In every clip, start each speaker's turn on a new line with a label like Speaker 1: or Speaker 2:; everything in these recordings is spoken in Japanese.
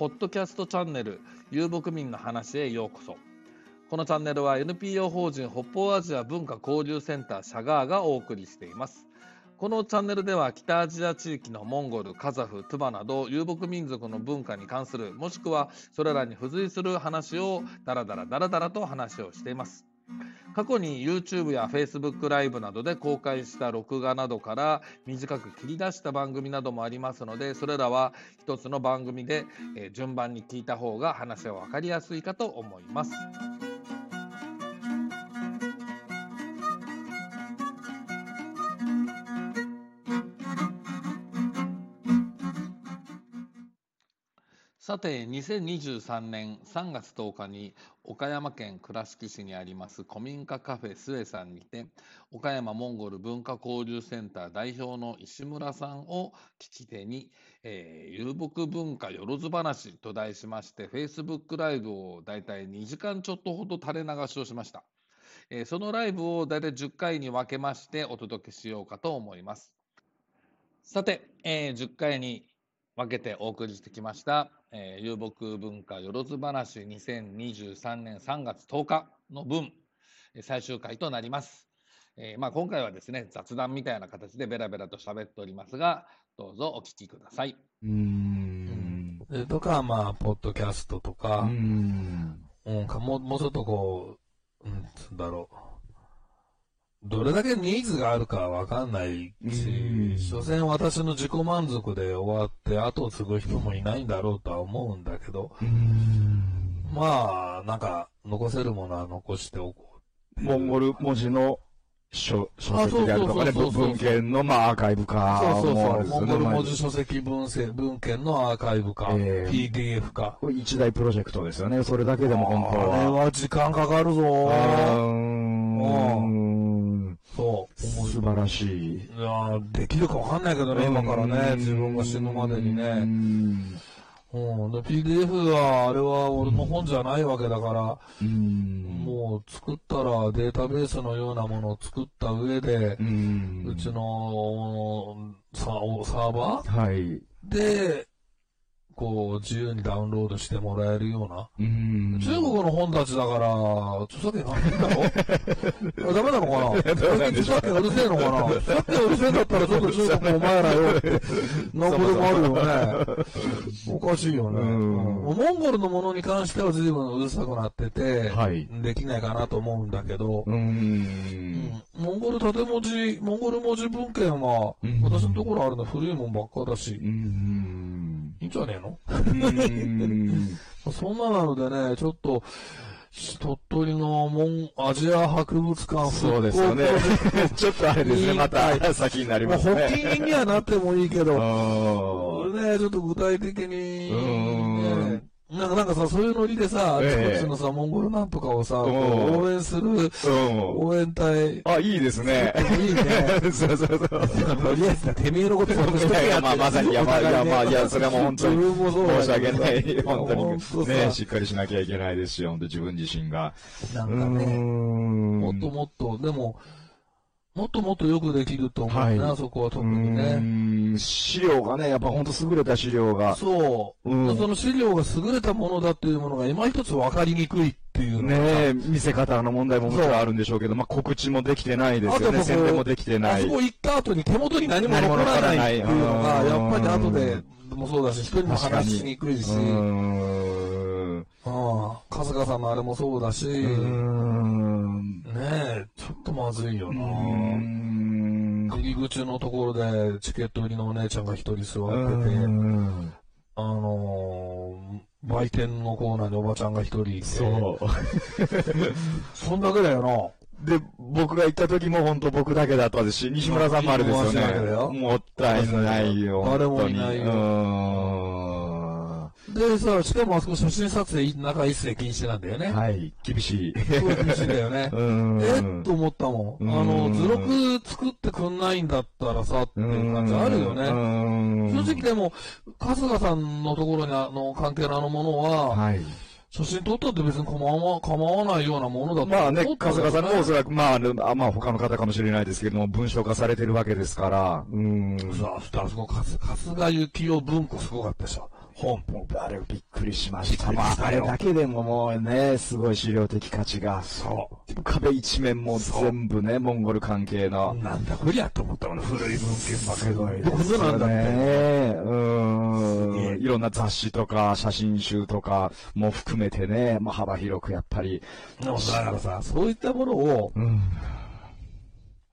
Speaker 1: ポッドキャストチャンネル、遊牧民の話へようこそ。このチャンネルは NPO 法人北方アジア文化交流センターシャガーがお送りしています。このチャンネルでは北アジア地域のモンゴル、カザフ、トゥバなど遊牧民族の文化に関するもしくはそれらに付随する話をダラダラダラダラと話をしています。過去に YouTube や Facebook ライブなどで公開した録画などから短く切り出した番組などもありますのでそれらは一つの番組で順番に聞いた方が話は分かりやすいかと思います。さて、2023年3月10日に岡山県倉敷市にあります古民家カフェスエさんにて、岡山モンゴル文化交流センター代表の石村さんを聞き手に、えー、遊牧文化よろず話と題しまして、Facebook ライブをだいたい2時間ちょっとほど垂れ流しをしました。えー、そのライブをだいたい10回に分けましてお届けしようかと思います。さて、えー、10回に分けてお送りしてきました、えー、遊牧文化よろず話2023年3月10日の分、最終回となります。えー、まあ、今回はですね、雑談みたいな形でベラベラと喋っておりますが、どうぞお聞きください。うん。
Speaker 2: うん、とか、まあ、ポッドキャストとか、うん。うん、かももうちょっとこう、うん、つんだろう。どれだけニーズがあるかわかんないし、所詮私の自己満足で終わって後を継ぐ人もいないんだろうとは思うんだけど、まあ、なんか、残せるものは残しておこ
Speaker 3: う。モンゴル文字の書書籍であるとかね、文献の、まあ、アーカイブ化
Speaker 2: そうそうそう。モンゴル文字書籍文文献のアーカイブ化、えー、PDF 化。
Speaker 3: これ一大プロジェクトですよね。それだけでも本当
Speaker 2: は。あれは時間かかるぞ。うん。そう。
Speaker 3: 素晴らしい。
Speaker 2: いやできるかわかんないけどね、今からね、自分が死ぬまでにね。うん。で、PDF は、あれは俺の本じゃないわけだから、うん、もう作ったらデータベースのようなものを作った上で、うん、うちのサーバー、はい、で、こう、自由にダウンロードしてもらえるような。うん。中国の本たちだから、著作権ないんだろ？ダメなのかな？著作権うるせえのかな？著作権うるせえんだったらちょっと中国お前らよって、なんぼでもあるよね。おかしいよね。うん。モンゴルのものに関しては随分うるさくなってて、はい。できないかなと思うんだけど、うん。モンゴル縦文字、モンゴル文字文献は、私のところあるの古いもんばっかだし、うん。じゃねえの？そんななのでね、ちょっと、鳥取のモンアジア博物館
Speaker 3: そうですよね。ちょっとあれですね、また先になりますね。
Speaker 2: 発起にはなってもいいけど、ね、ちょっと具体的に、ね、なんか、なんかさ、そういうノリでさ、あちこちのさ、モンゴルなんとかをさ、応援する、応援隊。
Speaker 3: あ、いいですね。
Speaker 2: いいね。そうそうそう。とりあえず、てめえのこと
Speaker 3: そうしとけや。まあ、まさに、いや、まあ、いや、まあ、いや、それはもう本当に、申し訳ない。本当に、ね、しっかりしなきゃいけないですし、本当自分自身が。
Speaker 2: なんかね、もっともっと、でも、もっともっとよくできると思うな、はい、そこは特にね。
Speaker 3: 資料がね、やっぱ本当優れた資料が。
Speaker 2: そう。うん、その資料が優れたものだっていうものが今一つ分かりにくいっていう
Speaker 3: ね見せ方の問題ももちろんあるんでしょうけど、まあ告知もできてないですよね。宣伝もできてない。あ
Speaker 2: そこ行った後に手元に何も残らないっていうのが、やっぱり後でもそうだし、人にも話しにくいし。ああ、春日さんのあれもそうだし、ねえ、ちょっとまずいよな。入り口のところでチケット売りのお姉ちゃんが一人座ってて、あのー、売店のコーナーにおばちゃんが一人いて。そう。そんだけだよ
Speaker 3: な。で、僕が行った時も本当僕だけだったし、西村さんもあれですよね。もったいないよ。
Speaker 2: 誰もいないよ。でさ、しかもあそこ写真撮影中一切禁止なんだよね。
Speaker 3: はい、厳しい。
Speaker 2: すごい厳しいんだよね。えっと思ったもん。あの、図録作ってくんないんだったらさ、っていう感じあるよね。正直でも、春日さんのところにあの、関係のあのものは、はい。写真撮ったって別に構わ構わないようなものだと
Speaker 3: まあね、春日さんもおそらく、まあ、まあ他の方かもしれないですけども、文章化されてるわけですから、
Speaker 2: うん。さあ、あそこ、春日幸雄文庫すごかったでしょ。本。
Speaker 3: あれびっくりしました。まあ、あれだけでももうね、すごい資料的価値が。
Speaker 2: そう。
Speaker 3: 壁一面も全部ね、モンゴル関係の。
Speaker 2: なんだこりゃと思ったもん、古い文献ばっかり。どうなんだ。
Speaker 3: ね。うん。いろんな雑誌とか写真集とかも含めてね、まあ幅広くやっぱり。
Speaker 2: だからさ、そういったものを、
Speaker 3: うん。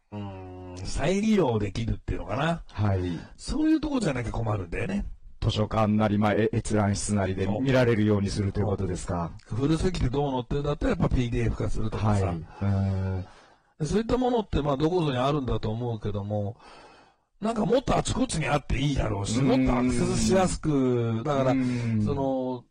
Speaker 2: うん、再利用できるっていうのかな。
Speaker 3: はい。
Speaker 2: そういうとこじゃなきゃ困るんだよね。
Speaker 3: 図書館なり、まあ、え閲覧室なりで見られるようにするということですか？
Speaker 2: 古すぎてどうのってだったらやっぱ PDF 化するとか
Speaker 3: はい。
Speaker 2: さ、
Speaker 3: うん
Speaker 2: そういったものってまあどこぞにあるんだと思うけども、なんかもっとあちこちにあっていいだろうし、
Speaker 3: うん。
Speaker 2: もっとアクセスしやすく、だから、
Speaker 3: うん。
Speaker 2: その、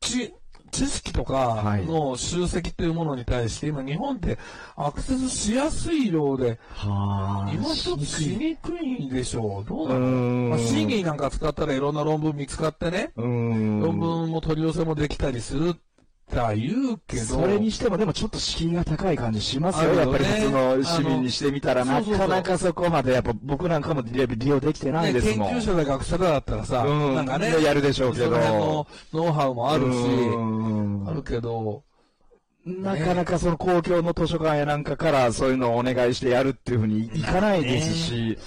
Speaker 2: 知、知識とか
Speaker 3: はい
Speaker 2: の集積というものに対して、今日本ってアクセスしやすいようで、
Speaker 3: はあ。
Speaker 2: 今一つしにくいでしょう。どう
Speaker 3: う
Speaker 2: なの？
Speaker 3: ん。
Speaker 2: まあ、審議なんか使ったらいろんな論文見つかってね、
Speaker 3: うん。
Speaker 2: 論文も取り寄せもできたりするとは言うけど、
Speaker 3: それにしても、でもちょっと敷居が高い感じしますよ。やっぱり普通の市民にしてみたら、なかなかそこまで、やっぱ僕なんかも利用できてない
Speaker 2: ね、
Speaker 3: ですもん。
Speaker 2: 研究者で学者だったらさ、
Speaker 3: うん。
Speaker 2: なんかね、
Speaker 3: やるでしょうけど。
Speaker 2: ノウハウもあるし、
Speaker 3: うん。
Speaker 2: あるけど、
Speaker 3: なかなかその公共の図書館やなんかからそういうのをお願いしてやるっていうふうにいかないですし、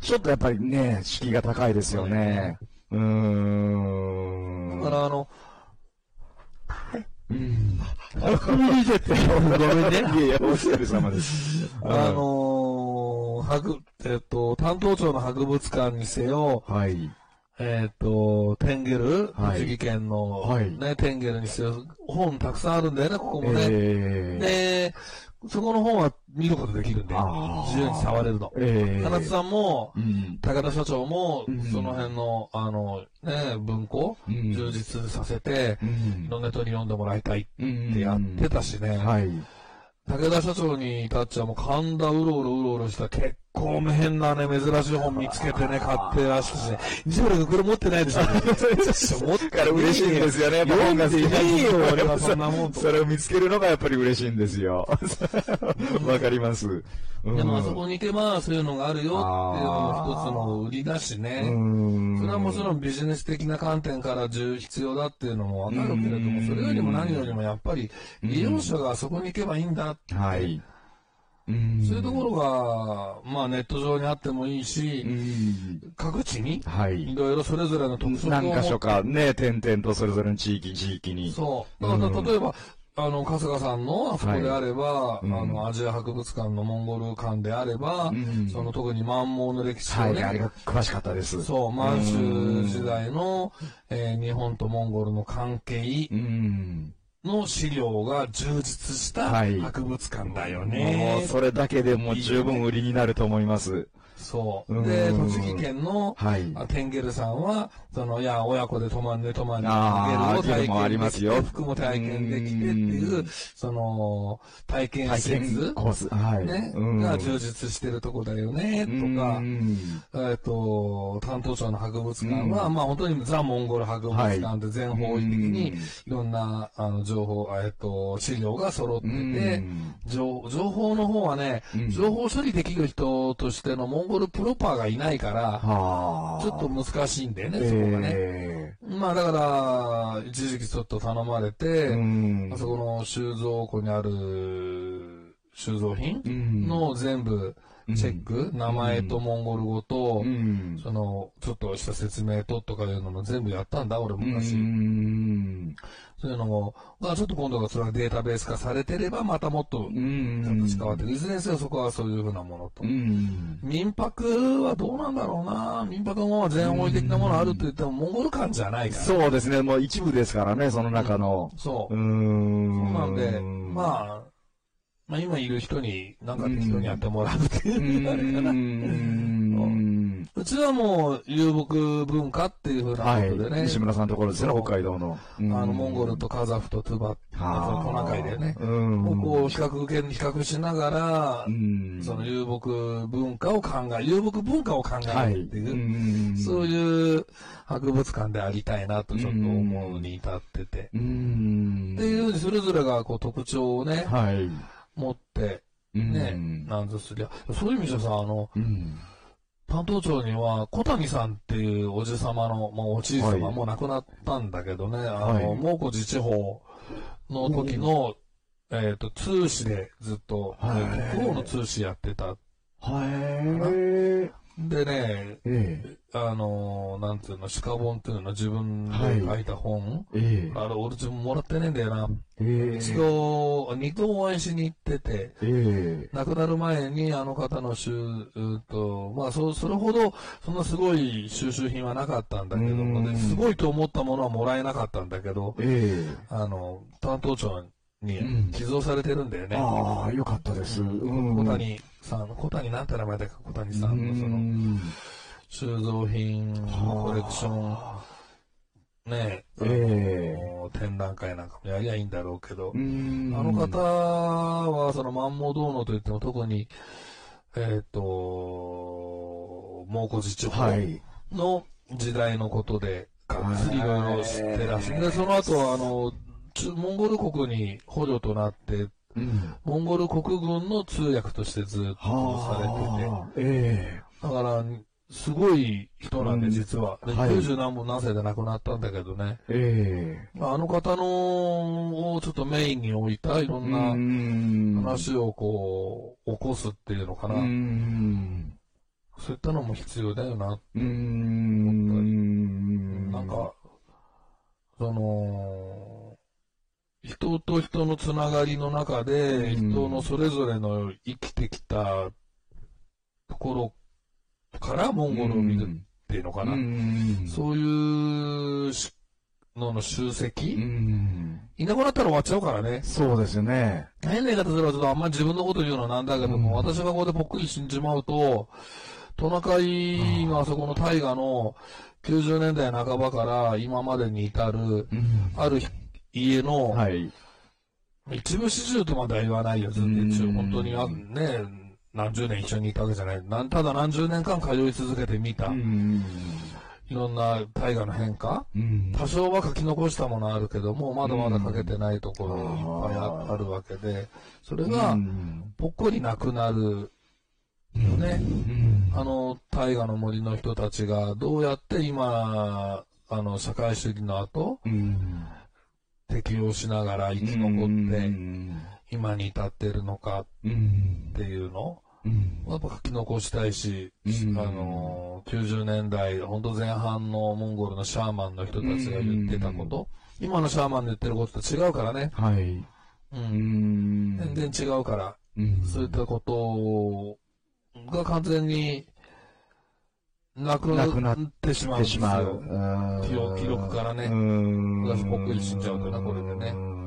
Speaker 3: ちょっとやっぱりね、敷居が高いですよね。うーん。
Speaker 2: だからあの、
Speaker 3: うん。
Speaker 2: あ、これ見てて、ごめんね。
Speaker 3: いやいや、お疲れ様です。
Speaker 2: あのー、博、えっと、担当庁の博物館にせよ、
Speaker 3: はい。
Speaker 2: えっと、テンゲル、
Speaker 3: はい
Speaker 2: 栃木県の、
Speaker 3: はい
Speaker 2: ね、テンゲルにせよ、本たくさんあるんだよね、ここもね。
Speaker 3: え
Speaker 2: で、そこの本は見ることできるんで、自由に触れるの。
Speaker 3: ええ
Speaker 2: 金津さんも、
Speaker 3: うん。
Speaker 2: 高田社長も
Speaker 3: うん、
Speaker 2: その辺の、あの、ね、文庫、
Speaker 3: うん
Speaker 2: 充実させて、
Speaker 3: うん
Speaker 2: いろんな人に読んでもらいたいっ
Speaker 3: うん
Speaker 2: てやってたしね。
Speaker 3: はい。
Speaker 2: 武田社長に至っちゃもう神田うろうろうろうろした結構変なね、珍しい本見つけてね、買ってらしてね。西村君これ持ってないでしょ。持って
Speaker 3: から嬉しいんですよね。やっぱ本が好き
Speaker 2: 読んでいいよ俺はそんなもん
Speaker 3: それを見つけるのがやっぱり嬉しいんですよ。わかります。
Speaker 2: でもあそこに行けばそういうのがあるよっていうのも一つの売りだしね。
Speaker 3: ん
Speaker 2: それはもちろんビジネス的な観点から重必要だっていうのもわかるけれども、それよりも何よりもやっぱり利用者がそこに行けばいいんだって
Speaker 3: はい。
Speaker 2: そういうところが、まあネット上にあってもいいし、
Speaker 3: うん
Speaker 2: 各地に
Speaker 3: はい
Speaker 2: い。ろいろそれぞれの特色を
Speaker 3: 何箇所かね、点々とそれぞれの地域、地域に。
Speaker 2: そう。だから、
Speaker 3: うん
Speaker 2: 例えば、あの、春日さんのあそこであれば、
Speaker 3: うん
Speaker 2: あの、アジア博物館のモンゴル館であれば、
Speaker 3: うん
Speaker 2: その特に満蒙の歴史をね、
Speaker 3: はい、あれが詳しかったです。
Speaker 2: そう、満州時代の、えー日本とモンゴルの関係
Speaker 3: うん。
Speaker 2: の資料が充実した
Speaker 3: はい
Speaker 2: 博物館だよ
Speaker 3: も
Speaker 2: ね。
Speaker 3: う、それだけでもう十分売りになると思います。
Speaker 2: そう。
Speaker 3: うん
Speaker 2: で、栃木県の、
Speaker 3: はい。
Speaker 2: あテンゲルさんは、その、いや、親子で泊まんで泊まんで、
Speaker 3: あー
Speaker 2: ゲルを体験
Speaker 3: ますよ
Speaker 2: できて、服も体験できてっていううんその、体験
Speaker 3: 体
Speaker 2: 施設
Speaker 3: 験コース。はい。
Speaker 2: ね、
Speaker 3: うん
Speaker 2: が充実してるとこだよね、とか
Speaker 3: う、ん
Speaker 2: えっと、担当庁の博物館は、
Speaker 3: うん
Speaker 2: まあ本当にザ・モンゴル博物館で全方位的に
Speaker 3: うん
Speaker 2: いろんな、あの、情報、えっと、資料が揃って
Speaker 3: う
Speaker 2: て、
Speaker 3: ん
Speaker 2: 情情報の方はね、
Speaker 3: うん
Speaker 2: 情報処理できる人としてのモンゴルプロパーがいないから、
Speaker 3: はあ。
Speaker 2: ちょっと難しいんだよね、そこがね。
Speaker 3: え
Speaker 2: まあだから、一時期ちょっと頼まれ
Speaker 3: え
Speaker 2: て、
Speaker 3: うん
Speaker 2: あそこの収蔵庫にある収蔵品
Speaker 3: うん
Speaker 2: の全部チェック、名前とモンゴル語と、
Speaker 3: うん
Speaker 2: その、ちょっとした説明ととかいうのも全部やったんだ、俺
Speaker 3: う
Speaker 2: 昔。
Speaker 3: ん
Speaker 2: そういうのも、まあちょっと今度はそれがデータベース化されてれば、またもっと、
Speaker 3: うん
Speaker 2: ちゃんと使われてる。いずれにせよそこはそういうふうなものと。
Speaker 3: うん
Speaker 2: 民泊はどうなんだろうな民泊のまま全方位的なものあると言っても、モンゴル館じゃないから。
Speaker 3: そうですね。もう一部ですからね、その中の。
Speaker 2: そう
Speaker 3: う。ん。
Speaker 2: そうなんで、まあ、まあ今いる人に、なんか適当にやってもらうって
Speaker 3: う
Speaker 2: いうのがあれかな。
Speaker 3: ん。
Speaker 2: うちはもう遊牧文化っていうふうな
Speaker 3: はい。
Speaker 2: ことでね、
Speaker 3: 西村さんのところですね、北海道の。
Speaker 2: あの、モンゴルとカザフとトゥバ、
Speaker 3: はあ
Speaker 2: トナカイでね、こう比較受け、比較しながら
Speaker 3: う、ん。
Speaker 2: その遊牧文化を考え、遊牧文化を考えるっていう、
Speaker 3: う
Speaker 2: そういう博物館でありたいなとちょっと思うに至ってて。
Speaker 3: うん。
Speaker 2: っていうふうにそれぞれがこう特徴をね、
Speaker 3: はい。
Speaker 2: 持って、
Speaker 3: うん。
Speaker 2: ね、なんとすりゃ、そういう意味じゃさ、あの、
Speaker 3: うん。
Speaker 2: 担当庁には、小谷さんっていうおじさまの、まあ、おじい様、
Speaker 3: はい。
Speaker 2: もう亡くなったんだけどね、あ
Speaker 3: はい。
Speaker 2: の、蒙古自治法の時の、えっ、と、通史でずっと、
Speaker 3: はい。
Speaker 2: えー国王の通史やってた。
Speaker 3: はい。
Speaker 2: でね、
Speaker 3: え
Speaker 2: あの、なんていうの、鹿本っていうの自分で書いた本、
Speaker 3: え。え
Speaker 2: あれ、俺自分もらってねえんだよな。
Speaker 3: え。え
Speaker 2: 一度、二度お会いしに行ってて、
Speaker 3: え。
Speaker 2: 亡くなる前にあの方の収、うーと、まあそ、それほど、そんなすごい収集品はなかったんだけどすごいと思ったものはもらえなかったんだけど、
Speaker 3: ええ。
Speaker 2: あの、担当庁に
Speaker 3: うん
Speaker 2: 寄贈されてるんだよね。
Speaker 3: ああ、よかったです。うん
Speaker 2: 小谷さん、小谷なんて名前だっけ小谷さんのその、
Speaker 3: うん
Speaker 2: 収蔵品のコレクション、ね
Speaker 3: ええ
Speaker 2: あの展覧会なんかもやりゃいいんだろうけど、
Speaker 3: うん
Speaker 2: あの方は、その万毛堂のといっても特に、えっ、と、蒙古自治法
Speaker 3: はい。
Speaker 2: の時代のことで、がっつりいろいろ知ってらっしゃる。で、その後、あの、中モンゴル国に捕虜となって、
Speaker 3: うん。
Speaker 2: モンゴル国軍の通訳としてずっとされてて、
Speaker 3: はあ。え
Speaker 2: だから、すごい人なんで、
Speaker 3: うん
Speaker 2: 実は。で
Speaker 3: はい
Speaker 2: 90何本何歳で亡くなったんだけどね。
Speaker 3: え。ええ。
Speaker 2: あの方の、をちょっとメインに置いたいろんな、
Speaker 3: ん
Speaker 2: 話をこう、起こすっていうのかな。
Speaker 3: うん。
Speaker 2: そういったのも必要だよな。
Speaker 3: うん。
Speaker 2: なんか、その、人と人のつながりの中で、
Speaker 3: うん
Speaker 2: 人のそれぞれの生きてきたところからモンゴルを見るっていうのかな。
Speaker 3: うん。
Speaker 2: そういうしのの集積、
Speaker 3: うん。
Speaker 2: いなくなったら終わっちゃうからね。
Speaker 3: そうですよね。
Speaker 2: 変な言い方すればちょっとあんまり自分のこと言うのはなんだけども、
Speaker 3: うん
Speaker 2: 私がここでぽっくり死んじまうと、トナカイのあそこの大河の90年代半ばから今までに至る、
Speaker 3: うん。
Speaker 2: ある家の、
Speaker 3: はい。
Speaker 2: 一部始終とまでは言わないよ、ずっと一応。
Speaker 3: うん
Speaker 2: 本当にはね、何十年一緒にいたわけじゃない。なんただ何十年間通い続けてみた、
Speaker 3: うん。
Speaker 2: いろんな大河の変化。
Speaker 3: うん。
Speaker 2: 多少は書き残したものあるけども、まだまだ書けてないところいっぱいああるわけで、それが
Speaker 3: う、ん
Speaker 2: ぽっこりなくなるよね。
Speaker 3: うん
Speaker 2: あの、大河の森の人たちがどうやって今、あの、社会主義の後、
Speaker 3: うん。
Speaker 2: 適応しながら生き残
Speaker 3: う
Speaker 2: って、
Speaker 3: ん。
Speaker 2: 今に至ってるのか
Speaker 3: うん
Speaker 2: っていうの？
Speaker 3: うん。
Speaker 2: やっぱ書き残したいし、
Speaker 3: うん。
Speaker 2: あの、90年代、本当前半のモンゴルのシャーマンの人たちが言ってたこと、今のシャーマンの言ってることと違うからね。
Speaker 3: はい。
Speaker 2: う。
Speaker 3: うんん。
Speaker 2: 全然違うから、
Speaker 3: うん。
Speaker 2: そういったことが完全になく
Speaker 3: なくなっ
Speaker 2: ってしまうんですよ。
Speaker 3: う。
Speaker 2: 記録からね
Speaker 3: うん
Speaker 2: 私ぽっくり死んじゃうとなこれでね
Speaker 3: うん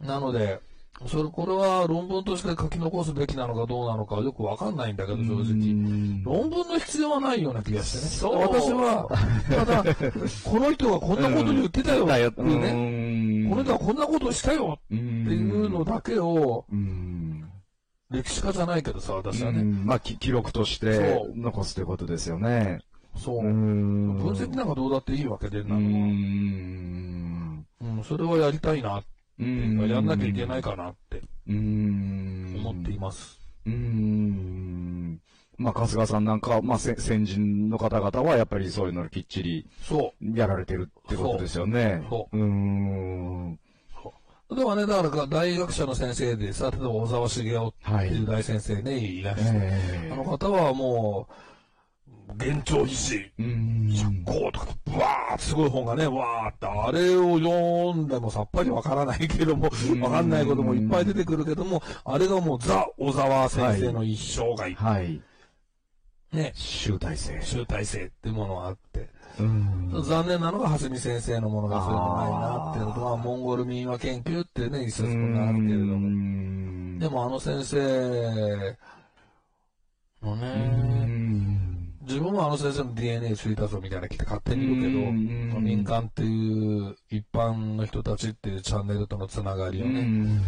Speaker 2: なので、それ、これは論文として書き残すべきなのかどうなのかよくわかんないんだけど、正直。論文の必要はないような気がしてね。
Speaker 3: そう
Speaker 2: 私は、ただ、この人がこんなこと言ってたよっていうね、この人はこんなことしたよ
Speaker 3: って
Speaker 2: いうのだけを、
Speaker 3: うん。
Speaker 2: 歴史家じゃないけどさ、私はね。
Speaker 3: うんまあ、き記録として残すということですよね。
Speaker 2: そう。
Speaker 3: ん
Speaker 2: 分析なんかどうだっていいわけで、
Speaker 3: う
Speaker 2: なのは。
Speaker 3: ん。
Speaker 2: うん、それはやりたいな、
Speaker 3: うん
Speaker 2: やんなきゃいけないかなって
Speaker 3: うん。
Speaker 2: 思っています。
Speaker 3: うん。まあ、春日さんなんか、まあ、せ先人の方々はやっぱりそういうのをきっちり
Speaker 2: そう。
Speaker 3: やられてるってことですよね。。
Speaker 2: そう
Speaker 3: うん。
Speaker 2: 例えばね、だから大学者の先生でさ、例えば小沢茂雄
Speaker 3: はい
Speaker 2: っていう。大先生ね、いらっしゃる。
Speaker 3: え
Speaker 2: あの方はもう、幻聴皮脂、
Speaker 3: うん。
Speaker 2: こうとか、わーってすごい本がね、わーって、あれを読んでもさっぱりわからないけども、
Speaker 3: うん
Speaker 2: わかんないこともいっぱい出てくるけども、あれがもうザ・小沢先生の一生涯、
Speaker 3: はい。
Speaker 2: ね、
Speaker 3: 集大成。
Speaker 2: 集大成っていうものがあって、
Speaker 3: うん
Speaker 2: 残念なのが、蓮見先生のものがそういうのないなっていうのと、まあ、モンゴル民話研究ってね、一冊本があるけれども、
Speaker 3: も
Speaker 2: でもあの先生のね、自分はあの先生の DNA ツイートぞみたいなの来て勝手に言うけど、民間っていう一般の人たちっていうチャンネルとのつながりをね、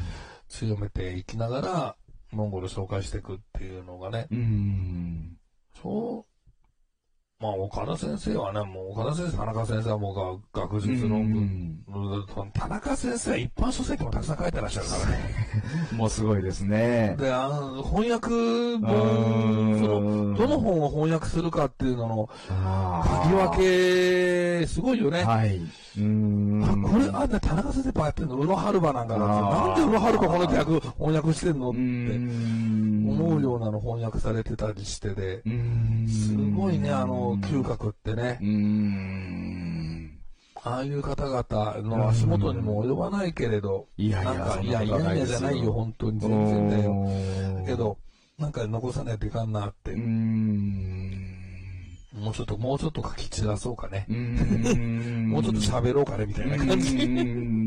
Speaker 2: 強めていきながら、モンゴルを紹介していくっていうのがね、
Speaker 3: うん。
Speaker 2: そう、まあ岡田先生はね、もう岡田先生、田中先生はもうが学術論文、田中先生は一般書籍もたくさん書いてらっしゃるからね。
Speaker 3: もうすごいですね。
Speaker 2: で、あの、翻訳
Speaker 3: う
Speaker 2: 本、
Speaker 3: ん
Speaker 2: その、どの本を翻訳するかっていうのの、
Speaker 3: あ
Speaker 2: 書き分け、すごいよね。
Speaker 3: はい。うーん。
Speaker 2: あ、これ、あんな田中先生やってんの、宇野春馬なんかだって、
Speaker 3: あー
Speaker 2: なんで宇野春馬この逆翻訳してんのっ
Speaker 3: う
Speaker 2: て
Speaker 3: ん
Speaker 2: 思うようなの翻訳されてたりしてで。すごいね、あの、嗅覚ってね
Speaker 3: う。ーん。
Speaker 2: ああいう方々の足元にも及ばないけれど、
Speaker 3: いやいや
Speaker 2: なんか、いや、いやいやじゃないよ、本当に全然だよ。
Speaker 3: よ
Speaker 2: け、ど、なんか残さないといかんなって
Speaker 3: うー、ん。
Speaker 2: もうちょっと、もうちょっと書き散らそうかね
Speaker 3: う。
Speaker 2: もうちょっと喋ろうかね、みたいな感じ。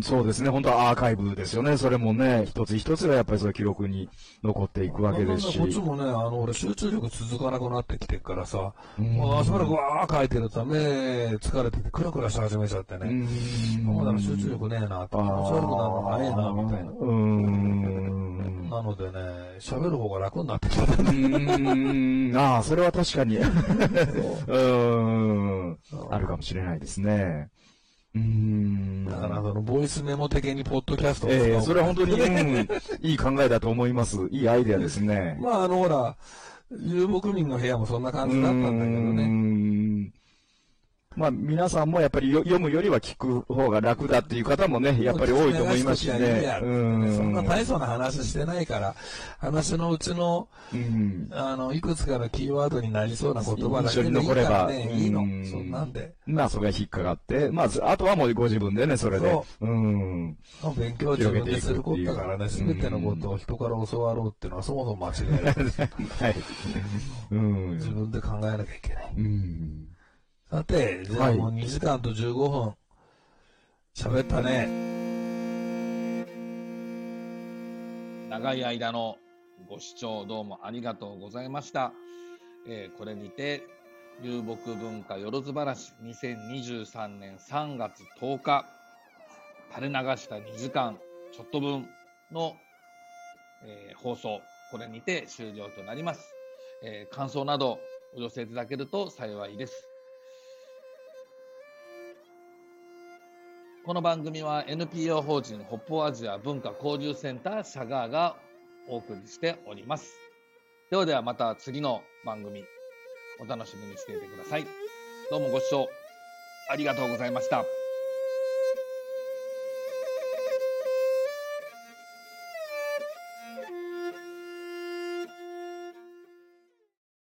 Speaker 3: そうですね。本当はアーカイブですよね。それもね、一つ一つがやっぱりその記録に残っていくわけですし。
Speaker 2: こっちもね、あの、俺集中力続かなくなってきてるからさ、
Speaker 3: うん
Speaker 2: もうしばらくわー書いてると目疲れてきてクラクラし始めちゃって
Speaker 3: う
Speaker 2: ね。もうだから集中力ねえなって、気持ち悪くなるの早いな、みたいな。
Speaker 3: うーん。
Speaker 2: なのでね、喋る方が楽になってきた。
Speaker 3: うーん。ああ、それは確かに。うーん。あるかもしれないですね。うーん。
Speaker 2: だから、その、ボイスメモ的にポッドキャスト
Speaker 3: ええそれは本当に、うん、いい考えだと思います。いいアイデアですね。
Speaker 2: まあ、あの、ほら、遊牧民の部屋もそんな感じだったんだけどね。
Speaker 3: んまあ、皆さんもやっぱりよ読むよりは聞く方が楽だっていう方もね、やっぱり多いと思いますしね
Speaker 2: そんな大
Speaker 3: ん。
Speaker 2: 層な話してないから、話のうちの、
Speaker 3: うん。
Speaker 2: あの、いくつかのキーワードになりそうな言葉だけでいいからね、いいの
Speaker 3: う。ん
Speaker 2: そんなんで。
Speaker 3: まあ、それが引っかかって、まあ、あとはもうご自分でね、それで
Speaker 2: そ。
Speaker 3: うん。
Speaker 2: 勉強は自分ですることだからね、すべてのことを人から教わろうっていうのはそもそも間違いない。
Speaker 3: はい。うん。
Speaker 2: 自分で考えなきゃいけない。
Speaker 3: うん。
Speaker 2: さて、じゃあもう2時間と15分、喋ったね。
Speaker 1: 長い間のご視聴どうもありがとうございました。えーこれにて、流木文化よろず話2023年3月10日、垂れ流した2時間ちょっと分の、えー放送、これにて終了となります。えー感想などお寄せいただけると幸いです。この番組は NPO 法人北方アジア文化交流センターシャガーがお送りしております。ではではまた次の番組お楽しみにしていてください。どうもご視聴ありがとうございました。